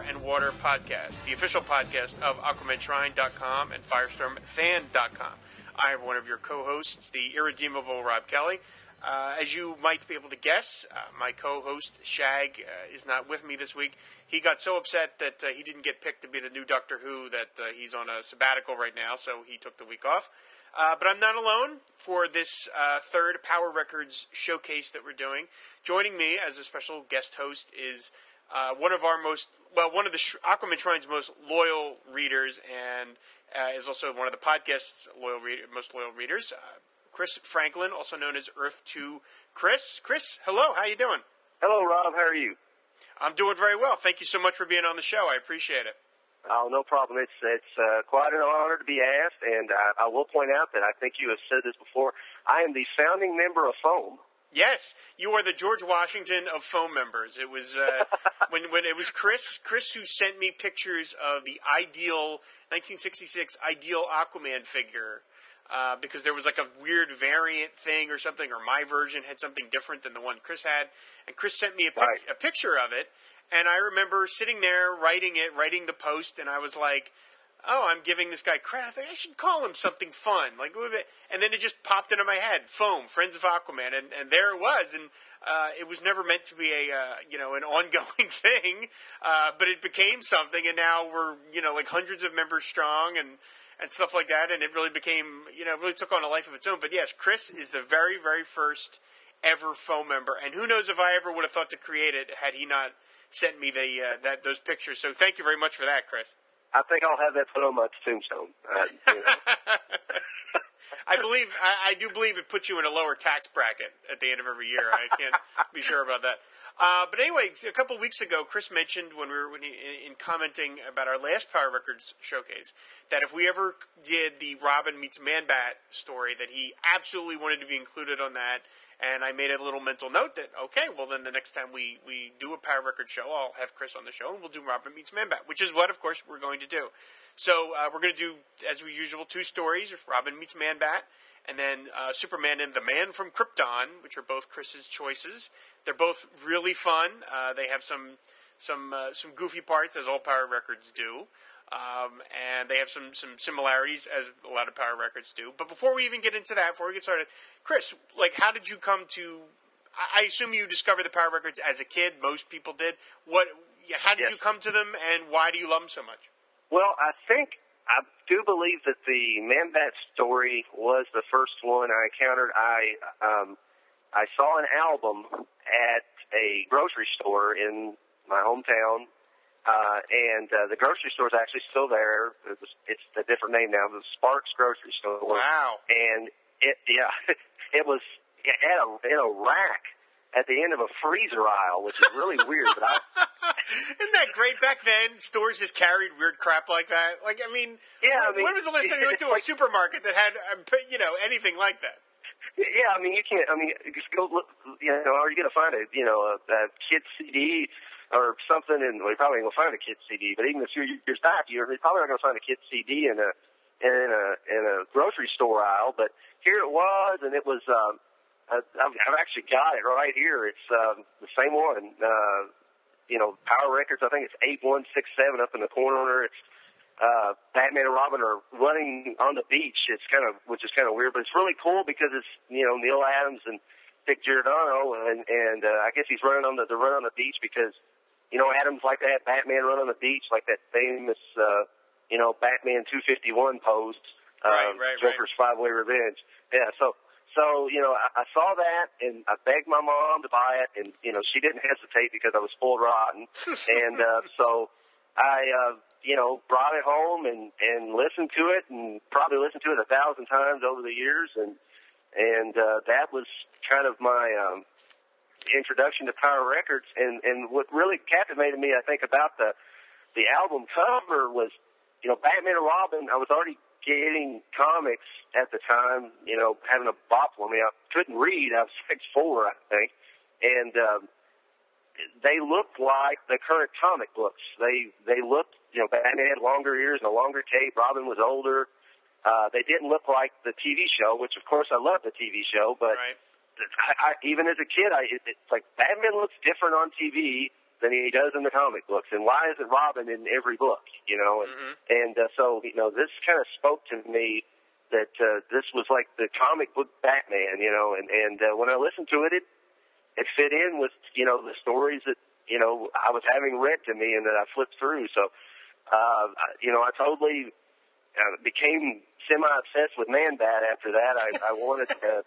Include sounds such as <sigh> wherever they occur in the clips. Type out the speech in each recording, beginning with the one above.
And Water Podcast, the official podcast of AquamanShrine.com and FirestormFan.com. I am one of your co hosts, the irredeemable Rob Kelly. Uh, as you might be able to guess, uh, my co host, Shag, uh, is not with me this week. He got so upset that uh, he didn't get picked to be the new Doctor Who that uh, he's on a sabbatical right now, so he took the week off. Uh, but I'm not alone for this third Power Records showcase that we're doing. Joining me as a special guest host is uh, one of our most, well, one of the Sh- Aquaman Shrine's most loyal readers, and uh, is also one of the podcast's loyal read- most loyal readers, uh, Chris Franklin, also known as Earth Two Chris. Chris, hello, how you doing? Hello, Rob. How are you? I'm doing very well. Thank you so much for being on the show. I appreciate it. Oh, no problem. It's it's uh, quite an honor to be asked, and I, I will point out that I think you have said this before. I am the founding member of Foam. Yes, you are the George Washington of Foam members. It was uh, <laughs> when when it was Chris Chris who sent me pictures of the ideal 1966 ideal Aquaman figure uh, because there was like a weird variant thing or something, or my version had something different than the one Chris had, and Chris sent me a, pic- Right. a picture of it, and I remember sitting there writing it, writing the post, and I was like. Oh, I'm giving this guy credit. I think I should call him something fun, like, and then it just popped into my head: Foam, Friends of Aquaman, and, and there it was. And uh, it was never meant to be a uh, you know an <laughs> ongoing thing, uh, but it became something, and now we're you know like hundreds of members strong, and and stuff like that, and it really became you know really took on a life of its own. But yes, Chris is the very very first ever Foam member, and who knows if I ever would have thought to create it had he not sent me the uh, that those pictures. So thank you very much for that, Chris. I think I'll have that put on my tombstone. Uh, you know. <laughs> I believe I, I do believe it puts you in a lower tax bracket at the end of every year. I can't be sure about that. Uh, but anyway, a couple of weeks ago, Chris mentioned when we were when he, in, in commenting about our last Power Records showcase that if we ever did the Robin meets Man Bat story, that he absolutely wanted to be included on that. And I made a little mental note that okay, well then the next time we we do a Power Record show, I'll have Chris on the show and we'll do Robin meets Man Bat, which is what of course we're going to do. So uh, we're going to do, as we usual, two stories: Robin meets Man Bat, and then uh, Superman and the Man from Krypton, which are both Chris's choices. They're both really fun. Uh, they have some some uh, some goofy parts, as all Power Records do, um, and they have some some similarities, as a lot of Power Records do. But before we even get into that, before we get started, Chris, like, how did you come to? I assume you discovered the Power Records as a kid. Most people did. What? How did Yes. you come to them, and why do you love them so much? Well, I think I do believe that the Man Bat story was the first one I encountered. I um, I saw an album at a grocery store in my hometown, uh, and uh, the grocery store is actually still there. It was, it's a different name now. The Sparks Grocery Store. Wow. and it yeah, <laughs> it was it had a in a rack at the end of a freezer aisle, which is really weird. But I, <laughs> Isn't that great? Back then, stores just carried weird crap like that. Like, I mean, Yeah, I when, mean, when was the last time you went to a like- supermarket that had, uh, you know, anything like that? yeah, I mean, you can't. I mean, just go look. You know, are you going to find a you know a, a kid CD or something? And you're probably going to find a kid CD, but even a few years back, you're probably not to find a kid CD in a in a in a grocery store aisle. But here it was, and it was. Um, I've, I've actually got it right here. It's um, the same one. Uh, you know, Power Records. I think it's eight one six seven up in the corner. It's uh, Batman and Robin are running on the beach. It's kind of, which is kind of weird, but it's really cool because it's you know Neal Adams and Dick Giordano, and and uh, I guess he's running on the the run on the beach because you know Adams like to have Batman run on the beach, like that famous uh, you know Batman 251 posed uh, Right, right, right. Joker's Five Way Revenge. Yeah, so so you know I, I saw that and I begged my mom to buy it, and you know she didn't hesitate because I was spoiled rotten, <laughs> and uh, so I uh, you know brought it home and and listened to it, and probably listened to it a thousand times over the years, and and uh, that was kind of my um, introduction to Power Records, and and what really captivated me, I think, about the the album cover was, you know, Batman and Robin. I was already getting comics at the time, you know, having a bop for me. I couldn't read. I was <laughs> six four, I think, and um, they looked like the current comic books. They they looked, you know, Batman had longer ears and a longer cape. Robin was older. Uh, they didn't look like the TV show, which of course I love the TV show, but Right. I, I, even as a kid, I it, it's like Batman looks different on TV than he does in the comic books, and why isn't Robin in every book? You know, and Mhm. and uh, so you know this kind of spoke to me that uh, this was like the comic book Batman, you know, and and uh, when I listened to it, it it fit in with you know the stories that you know I was having read to me and that I flipped through. So uh, I- you know I totally uh, became semi obsessed with Man Bat after that. I, I wanted to,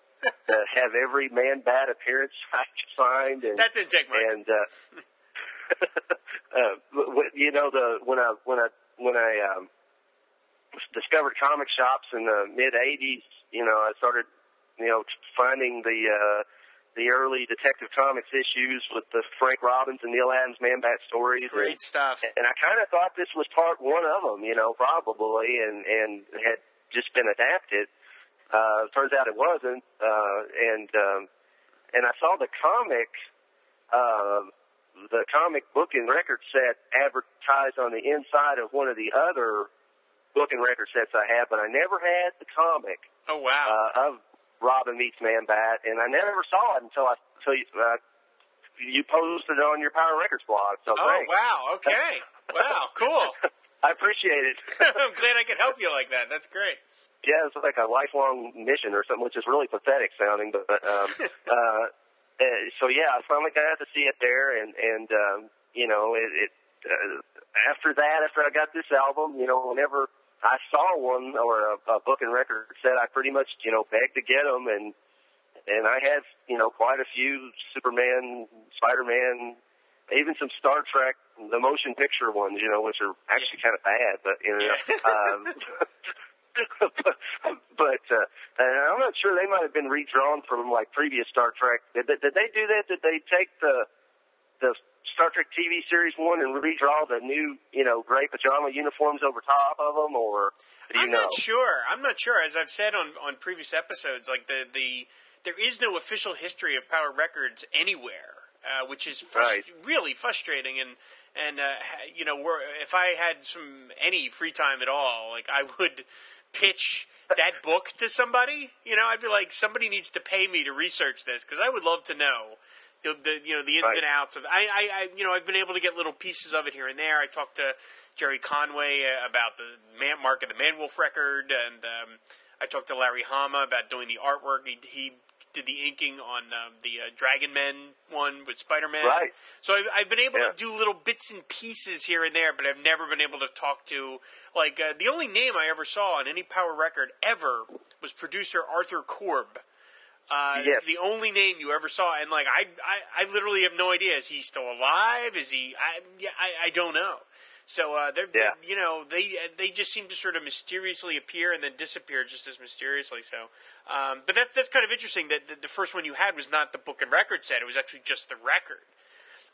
have every Man Bat appearance <laughs> I signed and That didn't take much. and uh, <laughs> uh, you know the when I when I when I um, discovered comic shops in the mid '80s, you know I started you know finding the uh, the early Detective Comics issues with the Frank Robbins and Neal Adams Man Bat stories. and- Great stuff. and I kind of thought this was part one of them, you know, probably, and and had just been adapted. Uh, turns out it wasn't, uh, and um, and I saw the comic, uh, the comic book and record set advertised on the inside of one of the other book and record sets I had, but I never had the comic Oh wow. uh, of Robin meets Man Bat, and I never saw it until I until you, uh, you posted it on your Power Records blog. So oh thanks. wow. Okay. <laughs> Wow. Cool. I appreciate it. <laughs> I'm glad I could help you like that. That's great. Yeah, it's like a lifelong mission or something, which is really pathetic sounding. But um, <laughs> uh, uh, so yeah, I finally got to see it there, and and um, you know, it, it uh, after that, after I got this album, you know, whenever I saw one or a, a book and record set, I pretty much you know begged to get them, and and I have you know quite a few Superman, Spider Man. Even some Star Trek, the motion picture ones, you know, which are actually kind of bad, but you know, um, <laughs> <laughs> but uh, I'm not sure they might have been redrawn from like previous Star Trek. Did, did, did they do that? Did they take the the Star Trek TV series one and redraw the new, you know, gray pajama uniforms over top of them, or do you I'm know? not sure. I'm not sure. As I've said on on previous episodes, like the the there is no official history of Power Records anywhere, uh, which is frus- Right. really frustrating. And and uh, you know, we're, if I had some any free time at all, like I would pitch that book to somebody. You know, I'd be like, somebody needs to pay me to research this because I would love to know. The, the you know the ins Right. and outs of I, I I you know I've been able to get little pieces of it here and there. I talked to Gerry Conway uh, about the man, Mark of the Man Wolf record, and um, I talked to Larry Hama about doing the artwork. He, he did the inking on um, the uh, Dragon Men one with Spider Man. Right. So I've, I've been able Yeah. to do little bits and pieces here and there, but I've never been able to talk to like uh, the only name I ever saw on any Power record ever was producer Arthur Korb. Uh, Yes. The only name you ever saw, and like I, I, I literally have no idea. Is he still alive? Is he? I, yeah, I, I don't know. So uh, they're, Yeah. you know, they they just seem to sort of mysteriously appear and then disappear just as mysteriously. So, um, but that's that's kind of interesting that the, the first one you had was not the book and record set; it was actually just the record.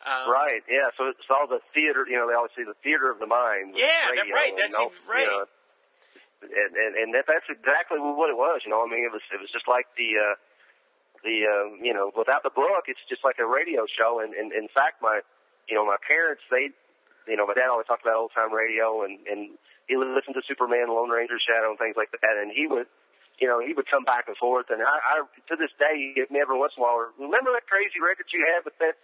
Um, Right. Yeah. So it's all the theater. You know, they always say the theater of the mind. Yeah, that- right, that's right. You know, and and, and that, that's exactly what it was. You know, I mean, it was it was just like the uh, the uh, you know without the book, it's just like a radio show. And, and in fact, my you know my parents they you know my dad always talked about old time radio and and he would listen to Superman, Lone Ranger, Shadow, and things like that. And he would you know he would come back and forth. And I, I to this day, he hit me every once in a while. Remember that crazy record you had with that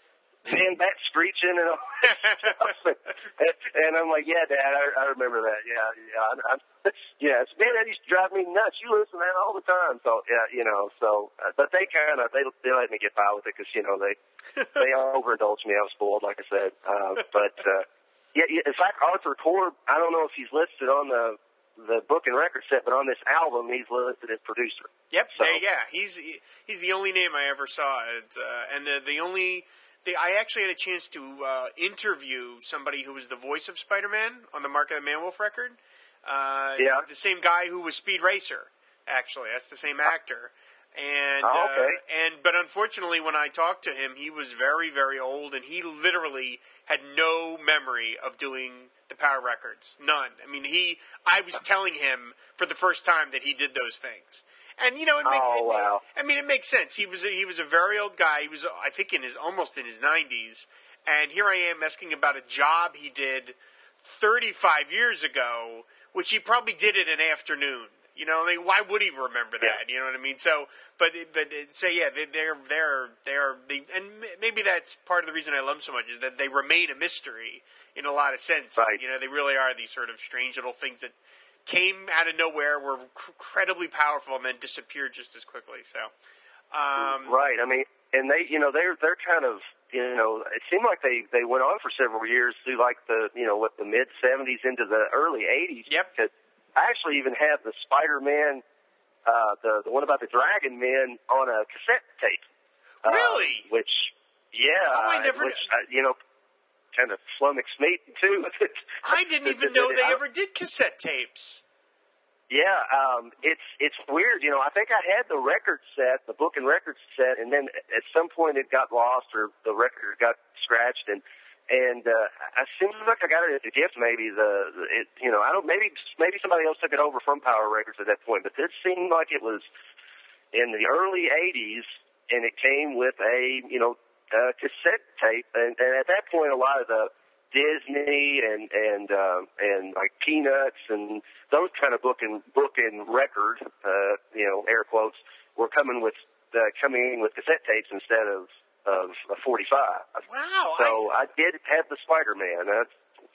man bat screeching and all that stuff? <laughs> and, and I'm like, yeah, Dad, I, I remember that. Yeah, yeah, I, I, <laughs> yeah. It's, man, that used to drive me nuts. You listen to that all the time. So yeah, you know. So, uh, but they kind of they they let me get by with it because you know they they <laughs> overindulged me. I was spoiled, like I said. Uh, but uh, yeah, yeah, in fact, Arthur Korb, I don't know if he's listed on the the book and record set, but on this album, he's listed as producer. Yep. So- There, yeah, he's he's the only name I ever saw, it, uh, and the the only. The, I actually had a chance to uh, interview somebody who was the voice of Spider-Man on the Mark of the Man-Wolf record. Uh, Yeah. The same guy who was Speed Racer. Actually, that's the same actor. And Oh, okay. uh, and but unfortunately, when I talked to him, he was very very old, and he literally had no memory of doing the Power Records. None. I mean, he. I was telling him for the first time that he did those things, and you know, it make, Oh, it- wow. I mean, it makes sense. He was a, he was a very old guy. He was, I think, in his almost in his nineties, and here I am asking about a job he did thirty five years ago, which he probably did in an afternoon. You know, like, why would he remember that? You know what I mean? So, but but so yeah, they, they're they're they're they, and maybe that's part of the reason I love them so much is that they remain a mystery in a lot of sense. Right. You know, they really are these sort of strange little things that came out of nowhere, were incredibly powerful, and then disappeared just as quickly. So, um, Right. I mean, and they, you know, they're they're kind of, you know, it seemed like they they went on for several years through like the, you know, what the mid '70s into the early '80s. Yep. Because I actually even have the Spider-Man, uh, the the one about the Dragon Men on a cassette tape. Uh, Really? which, yeah. Oh, I never Which, kn- uh, you know, kind of flummoxed me too. <laughs> I didn't even know they ever did cassette tapes. Yeah, um, it's it's weird. You know, I think I had the record set, the book and record set, and then at some point it got lost or the record got scratched, and and uh, it seems like I got it as a gift. Maybe the it, you know I don't maybe maybe somebody else took it over from Power Records at that point, but this seemed like it was in the early '80s, and it came with a you know uh, cassette tape, and, and at that point a lot of the Disney and and uh, and like Peanuts and those kind of book and book and record, uh, you know, air quotes, were coming with uh, coming in with cassette tapes instead of of a 45. Wow, So I, did have the Spider Man. That's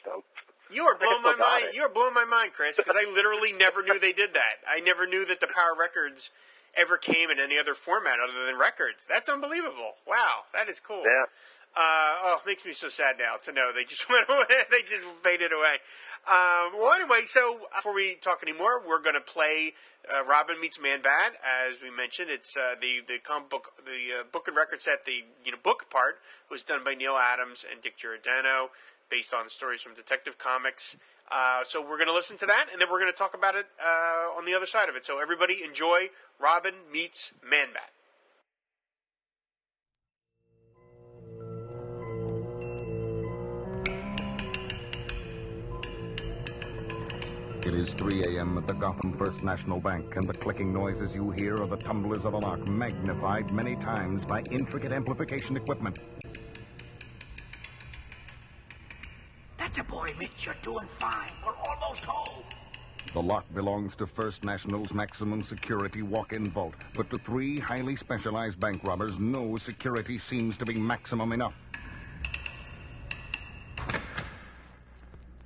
so. You are blowing my mind. it. You are blowing my mind, Chris, because I literally never knew they did that. I never knew that the Power Records ever came in any other format other than records. That's unbelievable. Wow, that is cool. Yeah. Uh, oh, it makes me so sad now to know they just <laughs> went away. they just faded away. Um, well, anyway, so before we talk anymore, we're going to play uh, Robin meets Man Bat. As we mentioned, it's uh, the the comic book, the uh, book and record set. The you know book part was done by Neal Adams and Dick Giordano, based on stories from Detective Comics. Uh, so we're going to listen to that, and then we're going to talk about it uh, on the other side of it. So everybody enjoy Robin meets Man Bat. Is 3 a.m. at the Gotham First National Bank, and the clicking noises you hear are the tumblers of a lock magnified many times by intricate amplification equipment. That's a boy, Mitch. You're doing fine. We're almost home. The lock belongs to First National's maximum security walk in vault, but to three highly specialized bank robbers, no security seems to be maximum enough.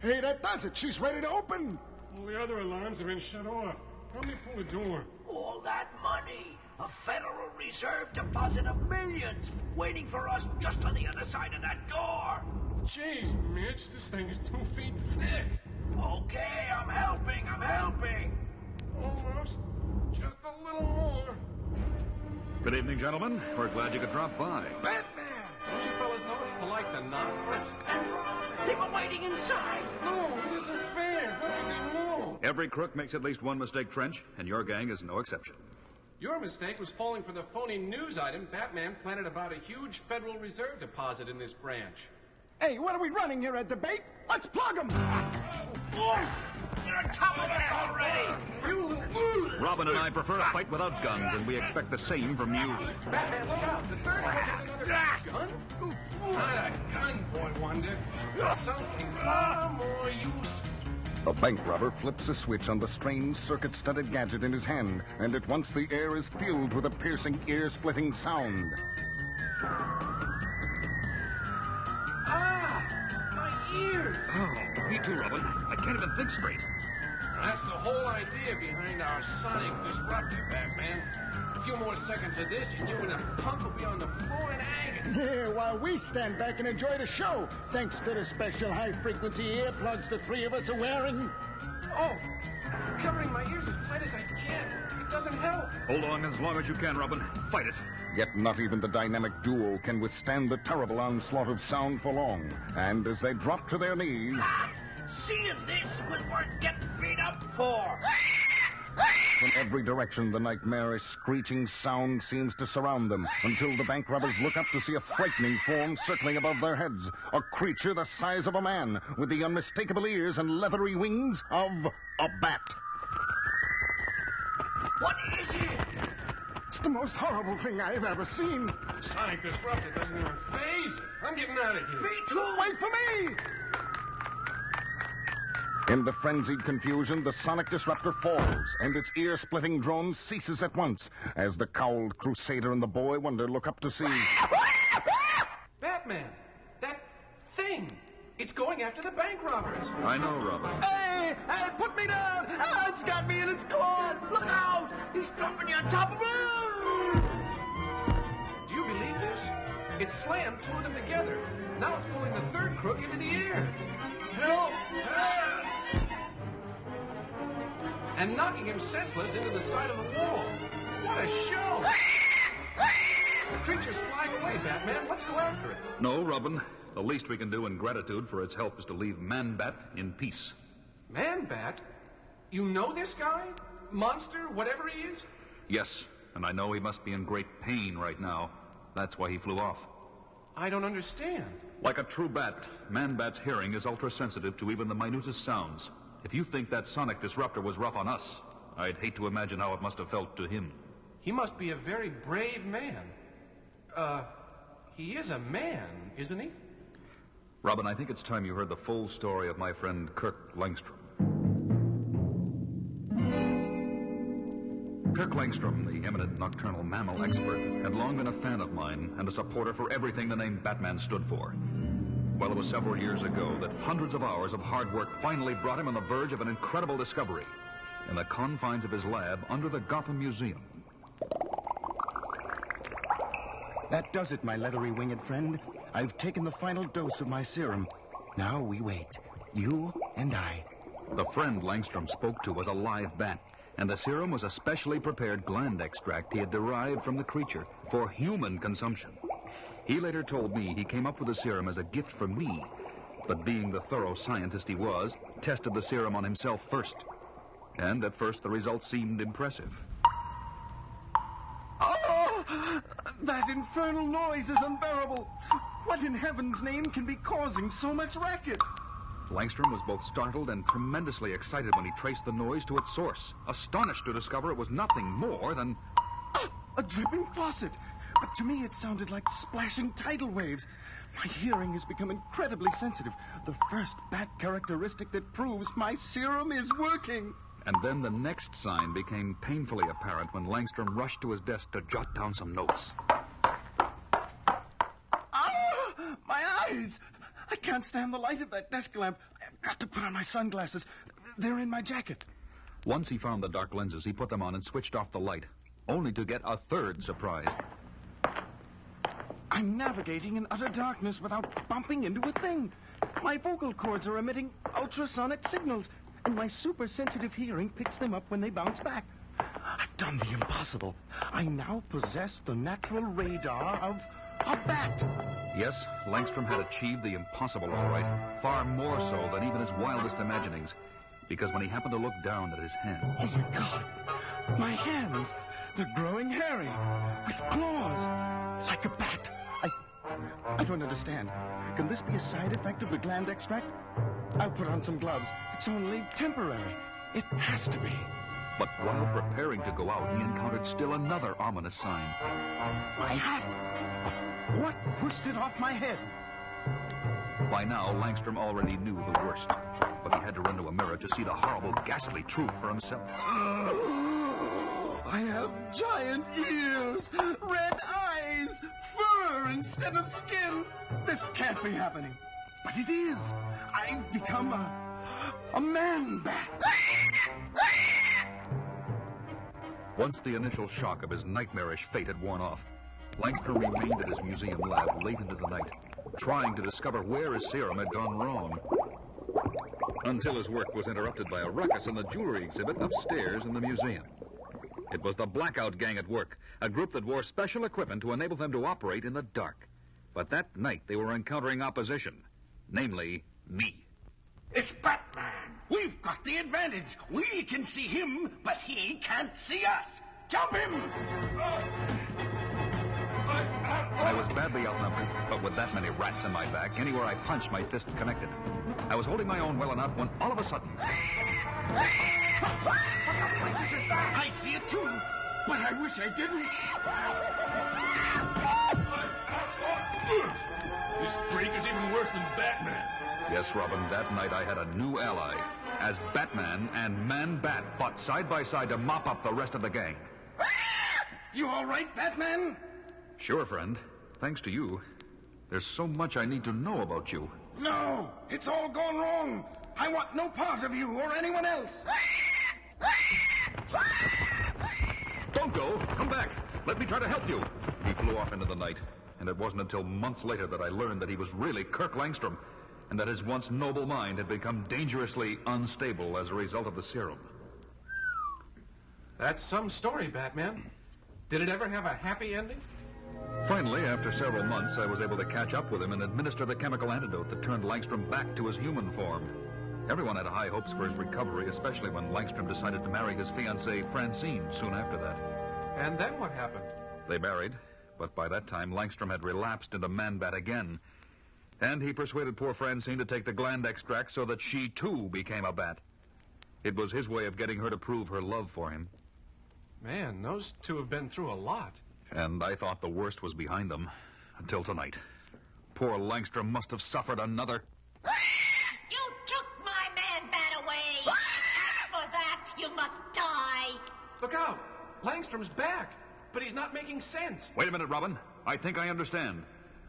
Hey, that does it. She's ready to open. All the other alarms have been shut off. Help me pull the door. All that money. A Federal Reserve deposit of millions waiting for us just on the other side of that door. Jeez, Mitch, this thing is two feet thick. Okay, I'm helping. I'm helping. Almost. Just a little more. Good evening, gentlemen. We're glad you could drop by. Batman Don't you fellas know it's polite to knock first? and Robin. They were waiting inside. No, it isn't fair. How could they know? Every crook makes at least one mistake, Trench, and your gang is no exception. Your mistake was falling for the phony news item Batman planted about a huge Federal Reserve deposit in this branch. Hey, what are we running here, a debate? Let's plug them! Oh! Top of that already. Robin and I prefer a fight without guns, and we expect the same from you. Batman, look out! The third one has another gun? Not a gun, boy wonder. Something far more useful. The bank robber flips a switch on the strange circuit studded gadget in his hand, and at once the air is filled with a piercing, ear splitting sound. Ah! My ears! Oh, me too, Robin. I can't even think straight. That's the whole idea behind our sonic disruptor, Batman. A few more seconds of this, and you and a punk will be on the floor in agony. Yeah, <laughs> while we stand back and enjoy the show, thanks to the special high frequency earplugs the three of us are wearing. Oh, I'm covering my ears as tight as I can. It doesn't help. Hold on as long as you can, Robin. Fight it. Yet not even the dynamic duo can withstand the terrible onslaught of sound for long. And as they drop to their knees, Seeing this was worth getting beat up for. from every direction the nightmarish screeching sound seems to surround them until the bank robbers look up to see a frightening form circling above their heads. A creature the size of a man with the unmistakable ears and leathery wings of a bat. What is it? It's the most horrible thing I've ever seen. Sonic disruptor doesn't even phase it. I'm getting out of here. Me too. Wait for me! In the frenzied confusion, the sonic disruptor falls, and its ear splitting drone ceases at once as the cowled crusader and the boy wonder look up to see. Batman, that thing. It's going after the bank robbers. I know, Robin. Hey, hey, put me down! Ah, it's got me in its claws! Look out! He's dropping you on top of him. Do you believe this? It slammed two of them together. Now it's pulling the third crook into the air. Help! Help! And knocking him senseless into the side of the wall. What a show! the creature's flying away, Batman. Let's go after it. No, Robin. The least we can do in gratitude for its help is to leave Man-Bat in peace. Man Bat? You know this guy? Monster, whatever he is? Yes, and I know he must be in great pain right now. That's why he flew off. I don't understand. Like a true bat, Man-Bat's hearing is ultra-sensitive to even the minutest sounds. If you think that sonic disruptor was rough on us, I'd hate to imagine how it must have felt to him. He must be a very brave man. Uh, he is a man, isn't he? Robin, I think it's time you heard the full story of my friend Kirk Langstrom. Kirk Langstrom, the eminent nocturnal mammal expert, had long been a fan of mine and a supporter for everything the name Batman stood for. Well, it was several years ago that hundreds of hours of hard work finally brought him on the verge of an incredible discovery in the confines of his lab under the Gotham Museum. That does it, my leathery winged friend. I've taken the final dose of my serum. Now we wait. You and I. The friend Langstrom spoke to was a live bat, and the serum was a specially prepared gland extract he had derived from the creature for human consumption. He later told me he came up with the serum as a gift for me, but being the thorough scientist he was, tested the serum on himself first. And at first the results seemed impressive. Oh! That infernal noise is unbearable! What in heaven's name can be causing so much racket? Langstrom was both startled and tremendously excited when he traced the noise to its source, astonished to discover it was nothing more than A dripping faucet! But to me it sounded like splashing tidal waves. My hearing has become incredibly sensitive. The first bat characteristic that proves my serum is working. And then the next sign became painfully apparent when Langstrom rushed to his desk to jot down some notes. Ah! My eyes! I can't stand the light of that desk lamp. I've got to put on my sunglasses. They're in my jacket. Once he found the dark lenses, he put them on and switched off the light, only to get a third surprise. I'm navigating in utter darkness without bumping into a thing. My vocal cords are emitting ultrasonic signals, and my super sensitive hearing picks them up when they bounce back. I've done the impossible. I now possess the natural radar of a bat. Yes, Langstrom had achieved the impossible, all right. Far more so than even his wildest imaginings. Because when he happened to look down at his hands. Oh my god! My hands! They're growing hairy, with claws, like a bat. I. Don't understand. Can this be a side effect of the gland extract? I'll put on some gloves. It's only temporary. It has to be. But while preparing to go out, he encountered still another ominous sign. My hat! What pushed it off my head? By now, Langstrom already knew the worst. But he had to run to a mirror to see the horrible, ghastly truth for himself. I have giant ears, red eyes, fur instead of skin. This can't be happening. But it is. I've become a. a man bat. Once the initial shock of his nightmarish fate had worn off, Langstrom remained at his museum lab late into the night, trying to discover where his serum had gone wrong. Until his work was interrupted by a ruckus in the jewelry exhibit upstairs in the museum. It was the Blackout Gang at work, a group that wore special equipment to enable them to operate in the dark. But that night they were encountering opposition, namely me. It's Batman. We've got the advantage. We can see him, but he can't see us. Jump him! I was badly outnumbered, but with that many rats in my back, anywhere I punched, my fist connected. I was holding my own well enough when all of a sudden. I see it too, but I wish I didn't. This freak is even worse than Batman. Yes, Robin, that night I had a new ally. As Batman and Man Bat fought side by side to mop up the rest of the gang. You all right, Batman? Sure, friend. Thanks to you. There's so much I need to know about you. No, it's all gone wrong. I want no part of you or anyone else. Don't go! Come back! Let me try to help you! He flew off into the night, and it wasn't until months later that I learned that he was really Kirk Langstrom, and that his once noble mind had become dangerously unstable as a result of the serum. That's some story, Batman. Did it ever have a happy ending? Finally, after several months, I was able to catch up with him and administer the chemical antidote that turned Langstrom back to his human form. Everyone had high hopes for his recovery, especially when Langstrom decided to marry his fiancée, Francine, soon after that. And then what happened? They married, but by that time, Langstrom had relapsed into man-bat again. And he persuaded poor Francine to take the gland extract so that she, too, became a bat. It was his way of getting her to prove her love for him. Man, those two have been through a lot. And I thought the worst was behind them. Until tonight. Poor Langstrom must have suffered another. Look out! Langstrom's back, but he's not making sense. Wait a minute, Robin. I think I understand.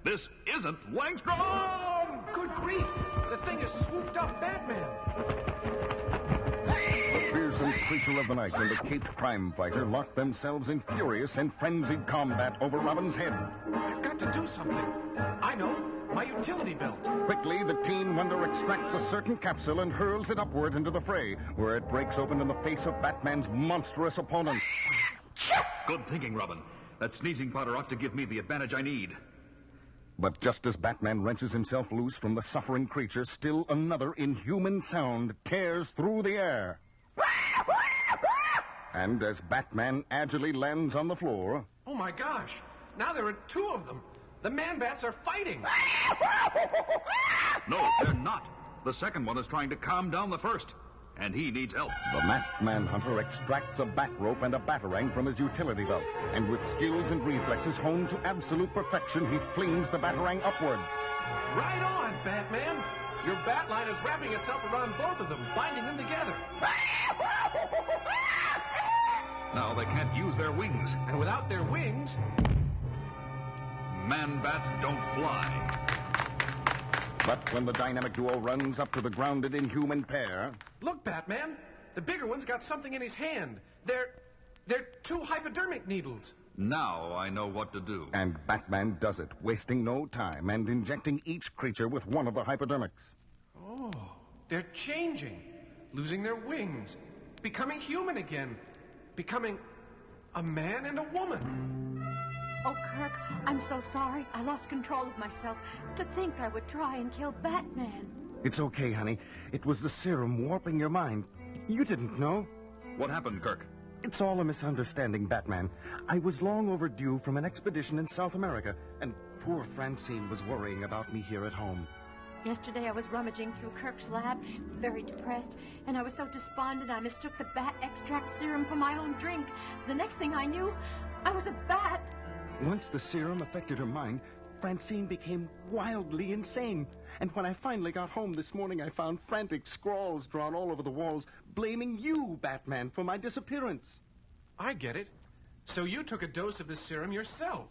This isn't Langstrom! Good grief! The thing has swooped up Batman. The fearsome creature of the night and the caped crime fighter locked themselves in furious and frenzied combat over Robin's head. I've got to do something. I know. My utility belt. Quickly, the teen wonder extracts a certain capsule and hurls it upward into the fray, where it breaks open in the face of Batman's monstrous opponent. Good thinking, Robin. That sneezing powder ought to give me the advantage I need. But just as Batman wrenches himself loose from the suffering creature, still another inhuman sound tears through the air. And as Batman agilely lands on the floor, Oh my gosh! Now there are two of them. The man bats are fighting. No, they're not. The second one is trying to calm down the first, and he needs help. the masked manhunter extracts a bat rope and a batarang from his utility belt, and with skills and reflexes honed to absolute perfection, he flings the batarang upward. Right on, Batman. Your bat line is wrapping itself around both of them, binding them together. Now they can't use their wings. And without their wings, Man bats don't fly. But when the dynamic duo runs up to the grounded inhuman pair, look, Batman. The bigger one's got something in his hand. They're they're two hypodermic needles. Now I know what to do. and Batman does it, wasting no time and injecting each creature with one of the hypodermics. Oh, they're changing, losing their wings, becoming human again, becoming a man and a woman. Oh, Kirk, I'm so sorry. I lost control of myself. To think I would try and kill Batman. It's okay, honey. It was the serum warping your mind. You didn't know. What happened, Kirk? It's all a misunderstanding, Batman. I was long overdue from an expedition in South America, and poor Francine was worrying about me here at home. Yesterday I was rummaging through Kirk's lab, very depressed, and I was so despondent I mistook the bat extract serum for my own drink. The next thing I knew, I was a bat. Once the serum affected her mind, Francine became wildly insane. And when I finally got home this morning, I found frantic scrawls drawn all over the walls blaming you, Batman, for my disappearance. I get it. So you took a dose of the serum yourself,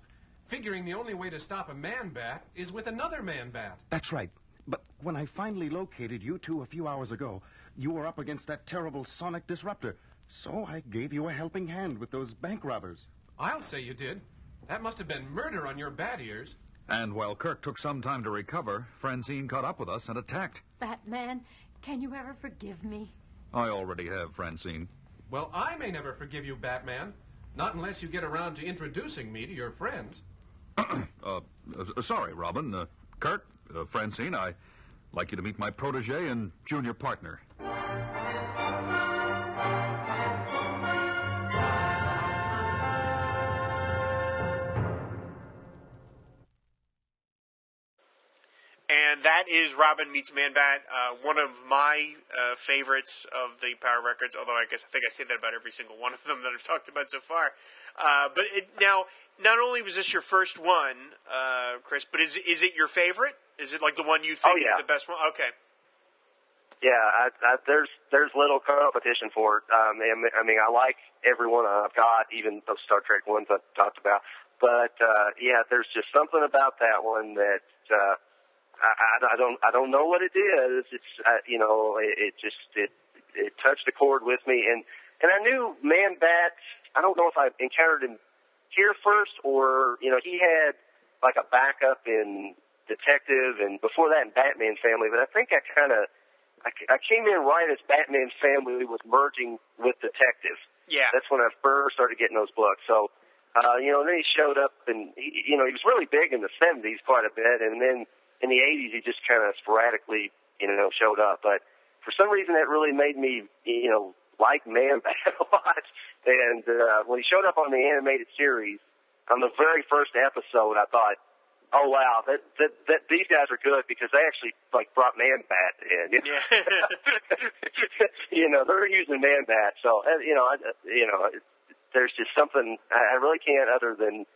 figuring the only way to stop a man bat is with another man bat. That's right. But when I finally located you two a few hours ago, you were up against that terrible sonic disruptor. So I gave you a helping hand with those bank robbers. I'll say you did. That must have been murder on your bad ears. And while Kirk took some time to recover, Francine caught up with us and attacked. Batman, can you ever forgive me? I already have, Francine. Well, I may never forgive you, Batman. Not unless you get around to introducing me to your friends. <clears throat> uh, uh, sorry, Robin. Uh, Kirk, uh, Francine, I'd like you to meet my protege and junior partner. And that is Robin Meets Man Bat, uh, one of my uh, favorites of the Power Records. Although I guess I think I say that about every single one of them that I've <laughs> talked about so far. Uh, but it, now, not only was this your first one, uh, Chris, but is is it your favorite? Is it like the one you think Oh, yeah. is the best one? Okay. Yeah, I, I, there's there's little competition for it. Um, I mean- I mean, I like every one I've got, even those Star Trek ones I've talked about. But uh, yeah, there's just something about that one that uh, I, I, don't I don't know what it is. It's uh, you know it, it just it it touched a chord with me, and and I knew Man Bat. I don't know if I encountered him here first or you know he had like a backup in Detective and before that in Batman Family, but I think I kind of I, I came in right as Batman Family was merging with Detective. Yeah. That's when I first started getting those books. So, uh, you know, and then he showed up and, he, you know, he was really big in the 70s quite a bit. And then in the 80s, he just kind of sporadically, you know, showed up. But for some reason, that really made me, you know, like Man <laughs> Bat a lot. And uh, when he showed up on the animated series, on the very first episode, I thought, oh wow, that that, that these guys are good because they actually like brought Man Bat in. <laughs> You <laughs> know, you know they're using Man Bat, so uh, you know, I, you know, it, there's just something I really can't other than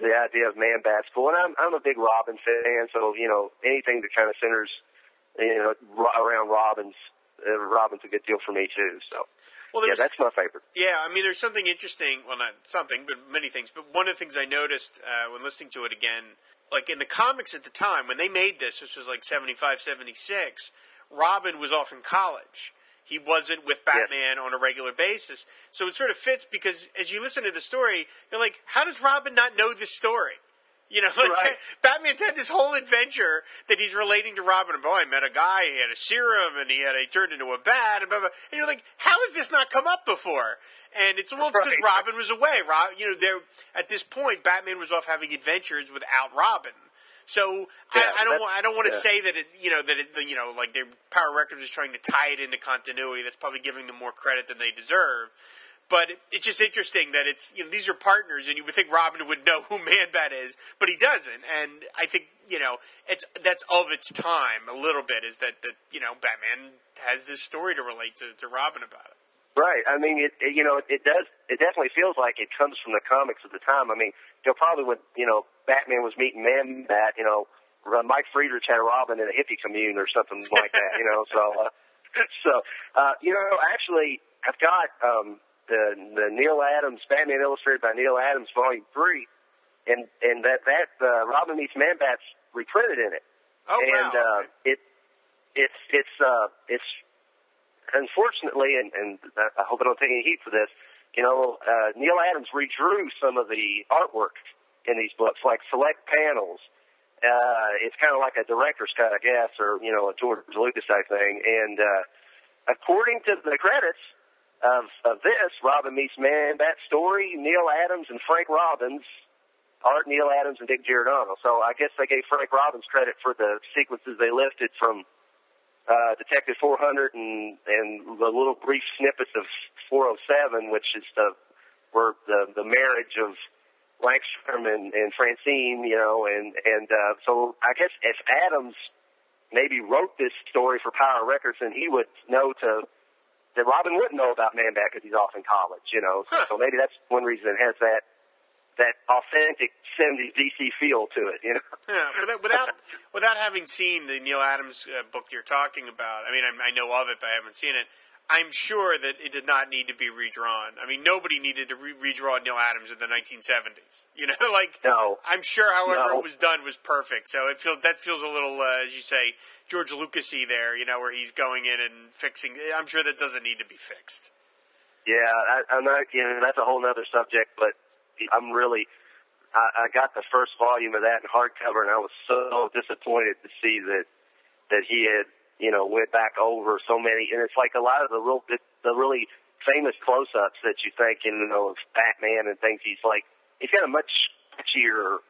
the idea of Man Bat's cool. And I'm I'm a big Robin fan, so you know anything that kind of centers, you know, ro- around Robin's. Uh, Robin's a good deal for me too. So, Well, yeah, that's my favorite. Yeah, I mean, there's something interesting. Well, not something, but many things. But one of the things I noticed uh, when listening to it again, like in the comics at the time when they made this, which was like 75, 76, Robin was off in college. He wasn't with Batman on a regular basis. So it sort of fits because as you listen to the story, you're like, how does Robin not know this story? You know, <laughs> like Batman's had this whole adventure that he's relating to Robin. Boy, I met a guy, he had a serum, and he had he turned into a bat, and blah, blah. And you're like, how has this not come up before? And it's well, it's because Right. Robin was away. Rob, you know, there at this point, Batman was off having adventures without Robin. So Yeah, I, I don't want I don't want to yeah. say that it you know that it, you know like their Power Records is trying to tie it into continuity. That's probably giving them more credit than they deserve. But it, it's just interesting that it's you know these are partners, and you would think Robin would know who <laughs> Man Bat is, but he doesn't. And I think you know it's that's of its time a little bit is that that you know Batman has this story to relate to, to Robin about it. Right. I mean, it, it you know, it, it does. It definitely feels like it comes from the comics of the time. I mean, you know, probably when you know Batman was meeting Man Bat, you know, uh, Mike Friedrich had Robin in a hippie commune or something like that. You know, so uh, <laughs> so uh, you know, actually, I've got um, the the Neal Adams Batman Illustrated by Neal Adams Volume Three, and and that that uh, Robin meets Man Bat's reprinted in it. Oh and wow! uh, it it's it's uh it's unfortunately, and, and I hope I don't take any heat for this. You know, uh, Neal Adams redrew some of the artwork in these books, like select panels. Uh, it's kind of like a director's cut, I guess, or you know, a George Lucas type thing. And uh, according to the credits of of this, Robin meets Man Bat story, Neal Adams and Frank Robbins Art Neal Adams and Dick Giordano. So I guess they gave Frank Robbins credit for the sequences they lifted from uh, Detective 400 and and the little brief snippets of 407, which is the where the the marriage of Langstrom and, and Francine, you know, and and uh, so I guess if Adams maybe wrote this story for Power Records, then he would know to that Robin wouldn't know about Man Bat because he's off in college, you know. So, so maybe that's one reason it has that that authentic 70s DC feel to it, you know. <laughs> Yeah, without without, without having seen the Neal Adams uh, book you're talking about, I mean, I, I know of it, but I haven't seen it. I'm sure that it did not need to be redrawn. I mean, nobody needed to re- redraw Neal Adams in the 1970s. <laughs> You know, like no, I'm sure, however No. it was done was perfect. So it feels that feels a little, uh, as you say, George Lucasy there. You know, where he's going in and fixing. I'm sure that doesn't need to be fixed. Yeah, I, I'm not. You know, that's a whole other subject. But I'm really. I, I got the first volume of that in hardcover, and I was so disappointed to see that that he had, you know, went back over so many. And it's like a lot of the real, the really famous close-ups that you think, you know, of Batman and things. He's like, he's got a much sketchier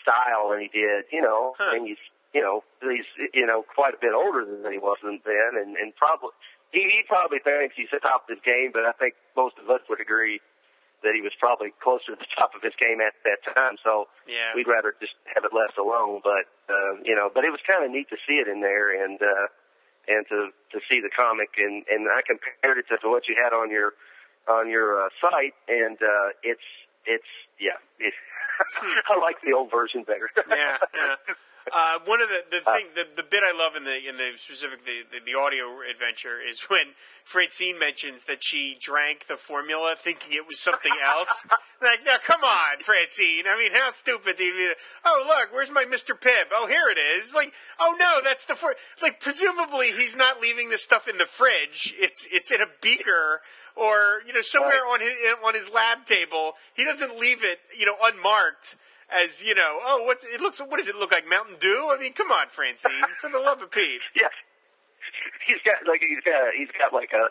style than he did, you know, and he's, you know, he's, you know, quite a bit older than he was then, and and probably he, he probably thinks he's at the top of his game, but I think most of us would agree that he was probably closer to the top of his game at that time. So Yeah. we'd rather just have it left alone. But uh, you know, but it was kind of neat to see it in there and uh, and to to see the comic and and I compared it to to what you had on your on your uh, site, and uh, it's it's yeah, it, <laughs> I like the old version better. yeah, yeah. <laughs> Uh, one of the the thing the, the bit I love in the in the specific the, the, the audio adventure is when Francine mentions that she drank the formula thinking it was something else. <laughs> like, now come on, Francine. I mean, how stupid do you? Oh, look, where's my Mr. Pibb? Oh, here it is. Like, oh no, that's the for. Like, presumably he's not leaving this stuff in the fridge. It's it's in a beaker. Or you know somewhere on his on his lab table, he doesn't leave it you know unmarked as you know. Oh, what's it looks? What does it look like? Mountain Dew? I mean, come on, Francine, for the love of Pete. <laughs> Yes. He's got like he's got he's got like a,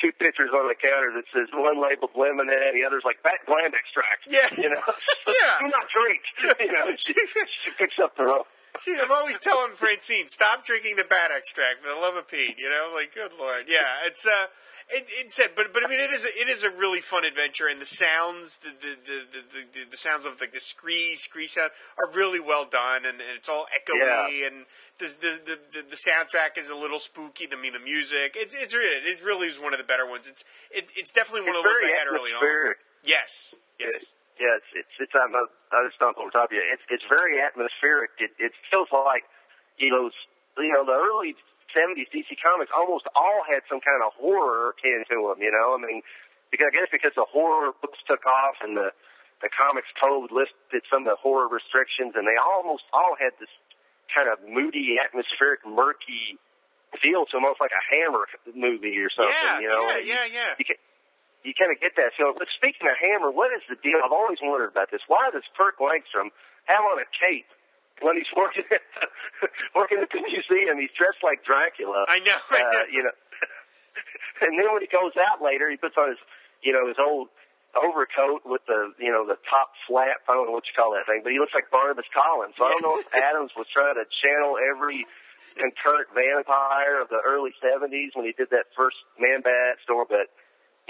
two pictures on the counter that says one labeled lemonade, the other's like bat gland extract. Yeah. You know. <laughs> <laughs> Yeah. Do not drink. You know. She, she picks up the rope. Gee, I'm always telling Francine, stop drinking the bat extract for the love of Pete. You know, like good lord, yeah. It's uh, it, it said, but but I mean, it is a, it is a really fun adventure, and the sounds, the the the the, the, the sounds of like the scree scree sound are really well done, and, and it's all echoey, Yeah. and the the, the the soundtrack is a little spooky. I mean, the music, it's it's really it really is one of the better ones. It's it, it's definitely one It's of the ones I had early on. Yes, yes. Yeah, it's it's it's I'm, I just don't over top of you. It's it's very atmospheric. It it feels like you know you know the early '70s DC comics almost all had some kind of horror akin to them. You know, I mean, because I guess because the horror books took off and the the comics code listed some of the horror restrictions, and they almost all had this kind of moody, atmospheric, murky feel to almost like a Hammer movie or something. yeah, you know, yeah, yeah, yeah. you can, you kind of get that feel. But speaking of Hammer, what is the deal? I've always wondered about this. Why does Kirk Langstrom have on a cape when he's working at the, <laughs> working at the museum? He's dressed like Dracula. I know. Know. Uh, you know. <laughs> and then when he goes out later, he puts on his, you know, his old overcoat with the, you know, the top flat. I don't know what you call that thing, but he looks like Barnabas Collins. So I don't know if <laughs> Adams was trying to channel every concurrent vampire of the early '70s when he did that first Man Bat store, but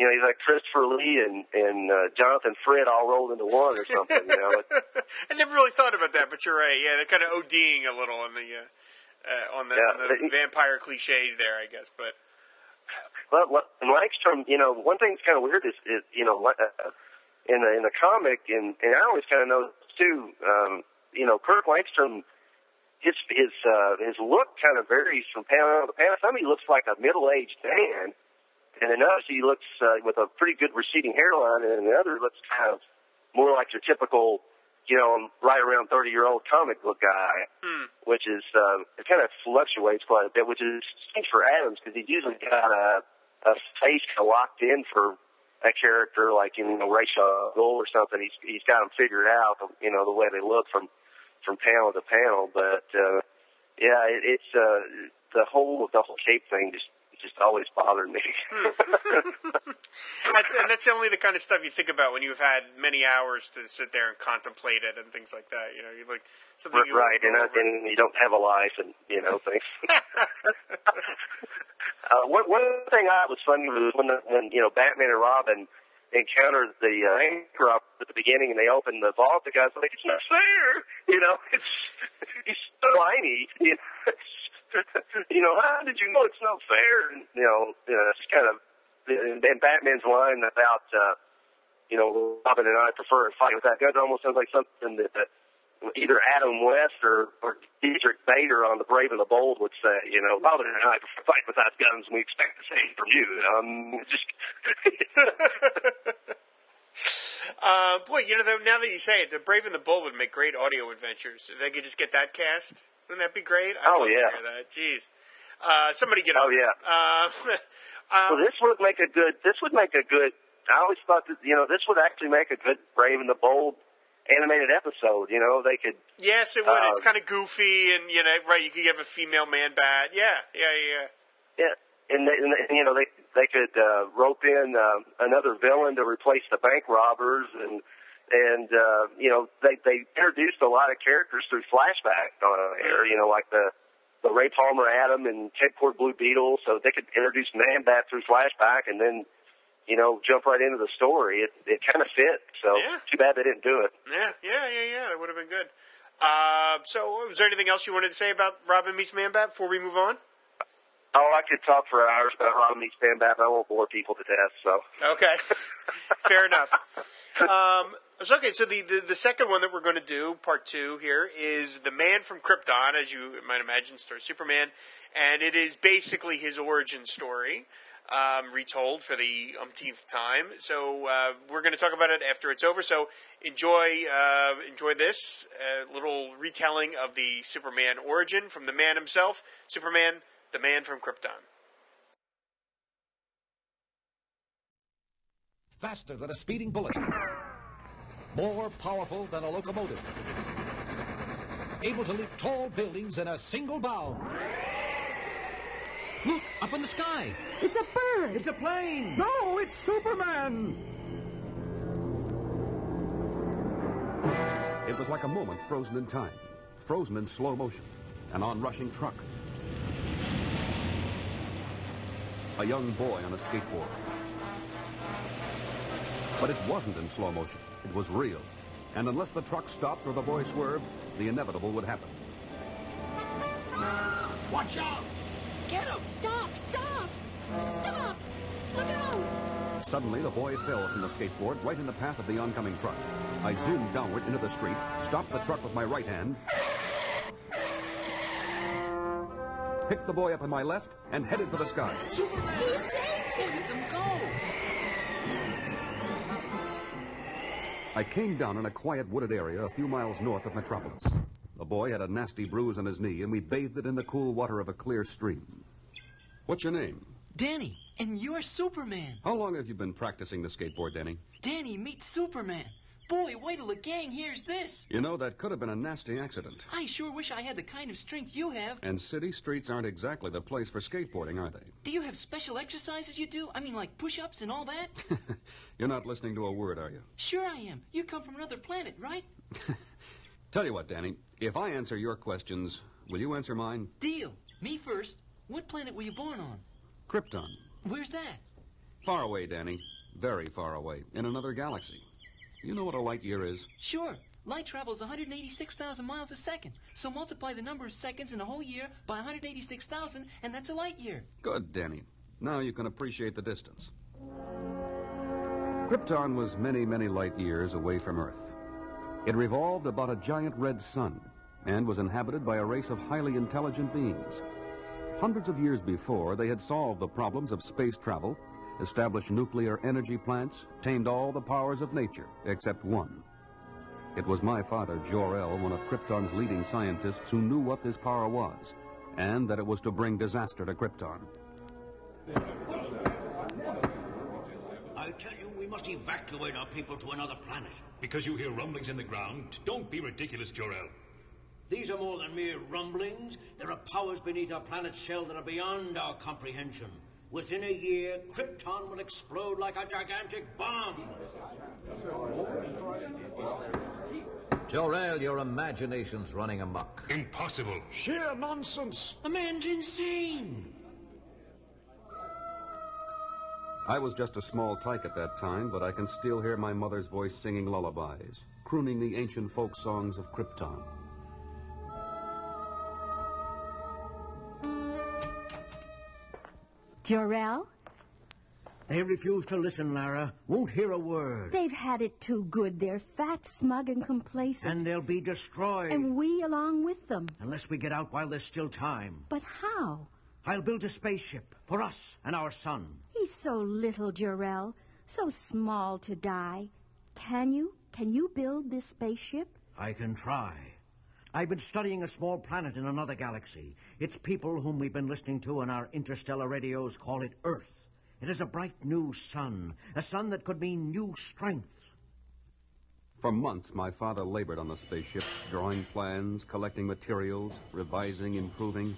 you know, he's like Christopher Lee and and uh, Jonathan Frid all rolled into one or something. You know, <laughs> I never really thought about that, but you're right. Yeah, they're kind of ODing a little on the uh, uh, on the, Yeah, on the but vampire cliches there, I guess. But what- and Langstrom, you know, one thing that's kind of weird is, is you know, uh, in the in the comic, and and I always kind of know too. Um, you know, Kirk Langstrom, his his uh, his look kind of varies from panel to panel. Some he looks like a middle aged man, and in others he looks uh, with a pretty good receding hairline, and in the other looks kind of more like your typical, you know, right around thirty year old comic book guy which is um, it kind of fluctuates quite a bit, which is strange for Adams because he's usually got a a face kind of locked in for a character like you know Ray Gold or something. He's he's got them figured out, you know, the way they look from from panel to panel. But uh, yeah, it, it's uh, the whole the whole cape thing just just always bothered me. and <laughs> and that's only the kind of stuff you think about when you've had many hours to sit there and contemplate it and things like that. You know, you like something you right, and, over. and you don't have a life, and you know things. <laughs> <laughs> uh, one, one thing I was funny was when the, when you know Batman and Robin encountered the uh, bank robber at the beginning, and they opened the vault. The guy's like, "It's not fair," you know. It's he's so whiny, you know. <laughs> you know, how did you know it's not fair? And, you know, know, it's kind of and, and Batman's line about uh, you know Robin and I prefer a fight without guns almost sounds like something that, that either Adam West or, or Diedrich Bader on The Brave and the Bold would say. You know, Robin and I prefer fight without guns, and we expect the same from you. Um, just <laughs> Uh, boy, you know, though, now that you say it, the Brave and the Bold would make great audio adventures. If they could just get that cast, wouldn't that be great? I'd Oh, love yeah. To hear that. Jeez. Uh, somebody get Oh, on. yeah. <laughs> Uh, well, this would make a good. This would make a good. I always thought that you know this would actually make a good Brave and the Bold animated episode. You know, they could. yes, it would. Uh, it's kind of goofy, and you know, right? You could have a female man bat. Yeah, yeah, yeah. Yeah, and, they, and they- you know they they could uh, rope in uh, another villain to replace the bank robbers, and and uh, you know they they introduced a lot of characters through flashback on air. You know, like the the Ray Palmer Atom and Ted Kord Blue Beetle, so they could introduce Man Bat through flashback, and then you know jump right into the story. It it kind of fit. So too bad they didn't do it. Yeah, yeah, yeah, yeah. That would have been good. Uh, so, was there anything else you wanted to say about Robin meets Man Bat before we move on? Oh, I could talk for hours about Robin meets Man Bat, but I won't bore people to death. So Okay, <laughs> fair enough. <laughs> Um, okay, so the, the the second one that we're going to do, part two here, is the Man from Krypton, as you might imagine, stars Superman, and it is basically his origin story, um, retold for the umpteenth time. So uh, we're going to talk about it after it's over. So enjoy uh, enjoy this uh, little retelling of the Superman origin from the man himself, Superman, the Man from Krypton. faster than a speeding bullet, more powerful than a locomotive, able to leap tall buildings in a single bound. Look, up in the sky. It's a bird. It's a plane. No, it's Superman. It was like a moment frozen in time, frozen in slow motion, an onrushing truck. A young boy on a skateboard. But it wasn't in slow motion. It was real. And unless the truck stopped or the boy swerved, the inevitable would happen. Watch out! Get him. Stop, stop. Stop. Look out. Suddenly, the boy fell from the skateboard right in the path of the oncoming truck. I zoomed downward into the street, stopped the truck with my right hand, picked the boy up in my left, and headed for the sky. Superman. He saved him. Let them go. I came down in a quiet wooded area a few miles north of Metropolis. The boy had a nasty bruise on his knee, and we bathed it in the cool water of a clear stream. What's your name? Danny, and you're Superman. How long have you been practicing the skateboard, Danny? Danny meets Superman. Boy, wait till the gang hears this. You know, that could have been a nasty accident. I sure wish I had the kind of strength you have. And city streets aren't exactly the place for skateboarding, are they? Do you have special exercises you do? I mean, like push ups and all that? <laughs> You're not listening to a word, are you? sure, I am. You come from another planet, right? <laughs> Tell you what, Danny, if I answer your questions, will you answer mine? Deal. Me first. What planet were you born on? Krypton. Where's that? Far away, Danny. Very far away. In another galaxy. You know what a light year is? Sure. Light travels 186,000 miles a second. So multiply the number of seconds in a whole year by 186,000, and that's a light year. Good, Danny. Now you can appreciate the distance. Krypton was many, many light years away from Earth. It revolved about a giant red sun and was inhabited by a race of highly intelligent beings. Hundreds of years before, they had solved the problems of space travel, established nuclear energy plants, tamed all the powers of nature except one. It was my father, Jor-El, one of Krypton's leading scientists, who knew what this power was, and that it was to bring disaster to Krypton. I tell you, we must evacuate our people to another planet. Because you hear rumblings in the ground? Don't be ridiculous, Jor-El. These are more than mere rumblings. There are powers beneath our planet's shell that are beyond our comprehension. Within a year, Krypton will explode like a gigantic bomb. Jor-El, your imagination's running amok. Impossible. Sheer nonsense. The man's insane. I was just a small tyke at that time, but I can still hear my mother's voice singing lullabies, crooning the ancient folk songs of Krypton. Jor-El, They refuse to listen, Lara. Won't hear a word. they've had it too good. They're fat, smug, and complacent. And they'll be destroyed. And we along with them. Unless we get out while there's still time. But how? I'll build a spaceship for us and our son. He's so little, Jor-El. So small to die. Can you? Can you build this spaceship? I can try. I've been studying a small planet in another galaxy. Its people, whom we've been listening to on our interstellar radios, call it Earth. It is a bright new sun, a sun that could mean new strength. For months, my father labored on the spaceship, drawing plans, collecting materials, revising, improving.